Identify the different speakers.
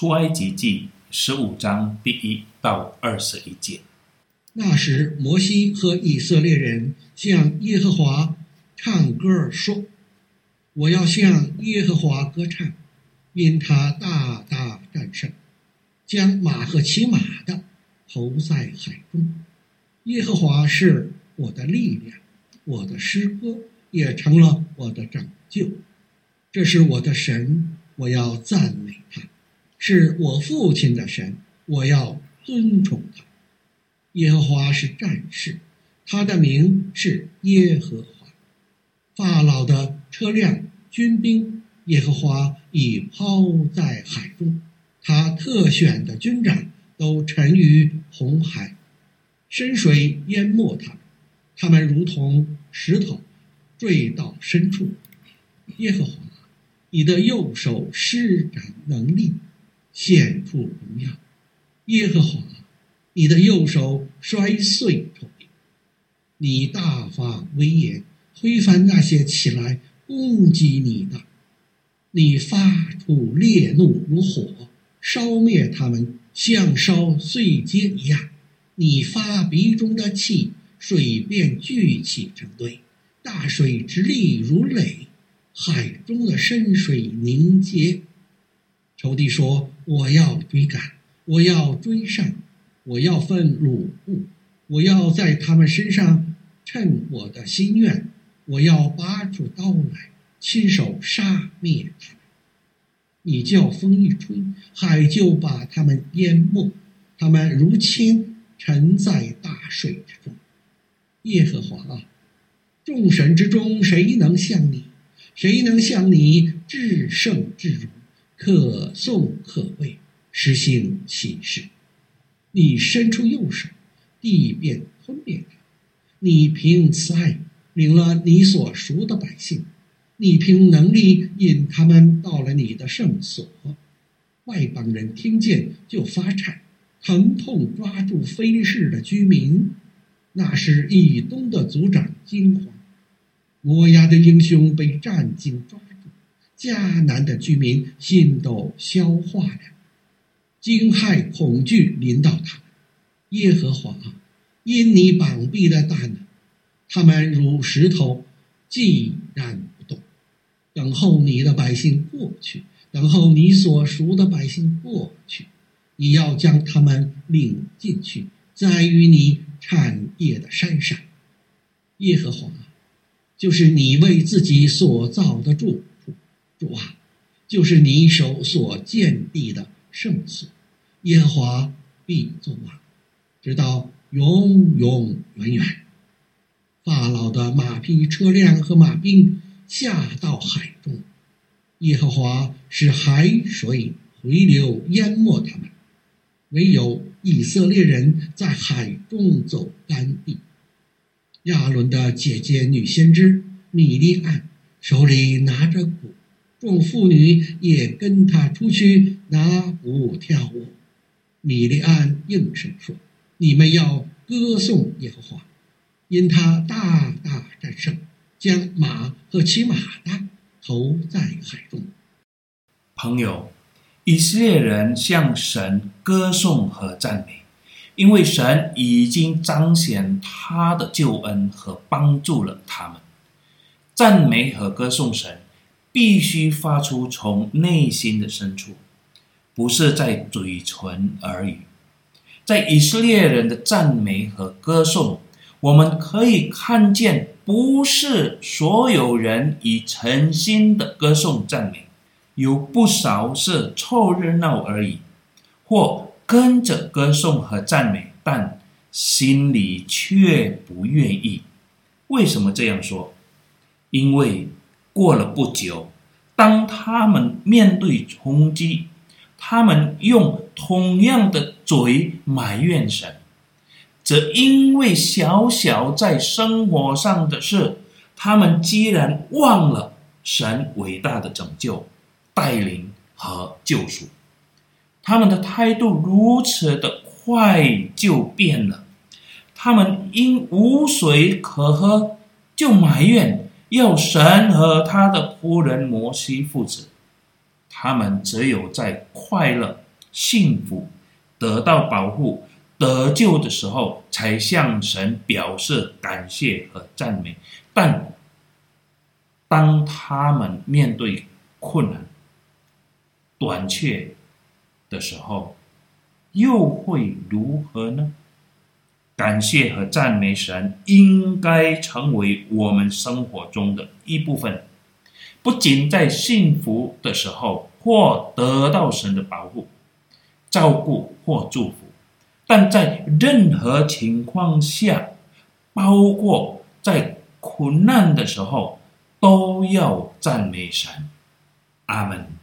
Speaker 1: 出埃及记十五章第一到二十一节。
Speaker 2: 那时，摩西和以色列人向耶和华唱歌说：“我要向耶和华歌唱，因他大大战胜，将马和骑马的投在海中。耶和华是我的力量，我的诗歌也成了我的拯救。这是我的神，我要赞美他。”是我父亲的神，我要尊崇他。耶和华是战士，他的名是耶和华。法老的车辆、军兵，耶和华已抛在海中，他特选的军长都沉于红海，深水淹没他们，他们如同石头坠到深处。耶和华，你的右手施展能力。显出荣耀，耶和华，你的右手摔碎仇敌，你大发威严，推翻那些起来攻击你的，你发出烈怒如火，烧灭他们，像烧碎秸一样。你发鼻中的气，水便聚起成堆，大水之力如垒，海中的深水凝结。仇敌说：“我要追赶，我要追上，我要分掳物，我要在他们身上称我的心愿，我要拔出刀来，亲手杀灭他们。你叫风一吹，海就把他们淹没，他们如铅沉在大水之中。耶和华啊，众神之中，谁能像你？谁能像你至圣至荣？”可颂可畏，实行奇事。你伸出右手，地便吞灭他；你凭慈爱领了你所熟的百姓；你凭能力引他们到了你的圣所。外邦人听见就发颤，疼痛抓住非利士的居民。那是以东的族长惊慌，摩押的英雄被战兢抓。迦南的居民心都消化了，惊骇恐惧临到他们。耶和华，因你膀臂的大能，他们如石头，寂然不动。等候你的百姓过去，等候你所赎的百姓过去，你要将他们领进去，栽于你产业的山上。耶和华，就是你为自己所造的柱。主啊，就是你手所建立的圣所，耶和华必作王，直到永永远远。法老的马匹、车辆和马兵下到海中，耶和华使海水回流淹没他们，唯有以色列人在海中走干地。亚伦的姐姐女先知米利暗手里拿着鼓。众妇女也跟他出去拿舞跳舞。米利暗应声说：“你们要歌颂耶和华，因他大大战胜，将马和骑马的投在海中。”
Speaker 1: 朋友，以色列人向神歌颂和赞美，因为神已经彰显他的救恩和帮助了他们。赞美和歌颂神。必须发出从内心的深处，不是在嘴唇而已。在以色列人的赞美和歌颂，我们可以看见，不是所有人以诚心的歌颂赞美，有不少是凑热闹而已，或跟着歌颂和赞美，但心里却不愿意。为什么这样说？因为。过了不久，当他们面对冲击，他们用同样的嘴埋怨神，则因为小小在生活上的事，他们居然忘了神伟大的拯救、带领和救赎。他们的态度如此的快就变了，他们因无水可喝就埋怨。要神和他的仆人摩西父子，他们只有在快乐幸福、得到保护、得救的时候，才向神表示感谢和赞美。但当他们面对困难、短缺的时候，又会如何呢？感谢和赞美神，应该成为我们生活中的一部分。不仅在幸福的时候，或得到神的保护、照顾或祝福，但在任何情况下，包括在苦难的时候，都要赞美神。阿门。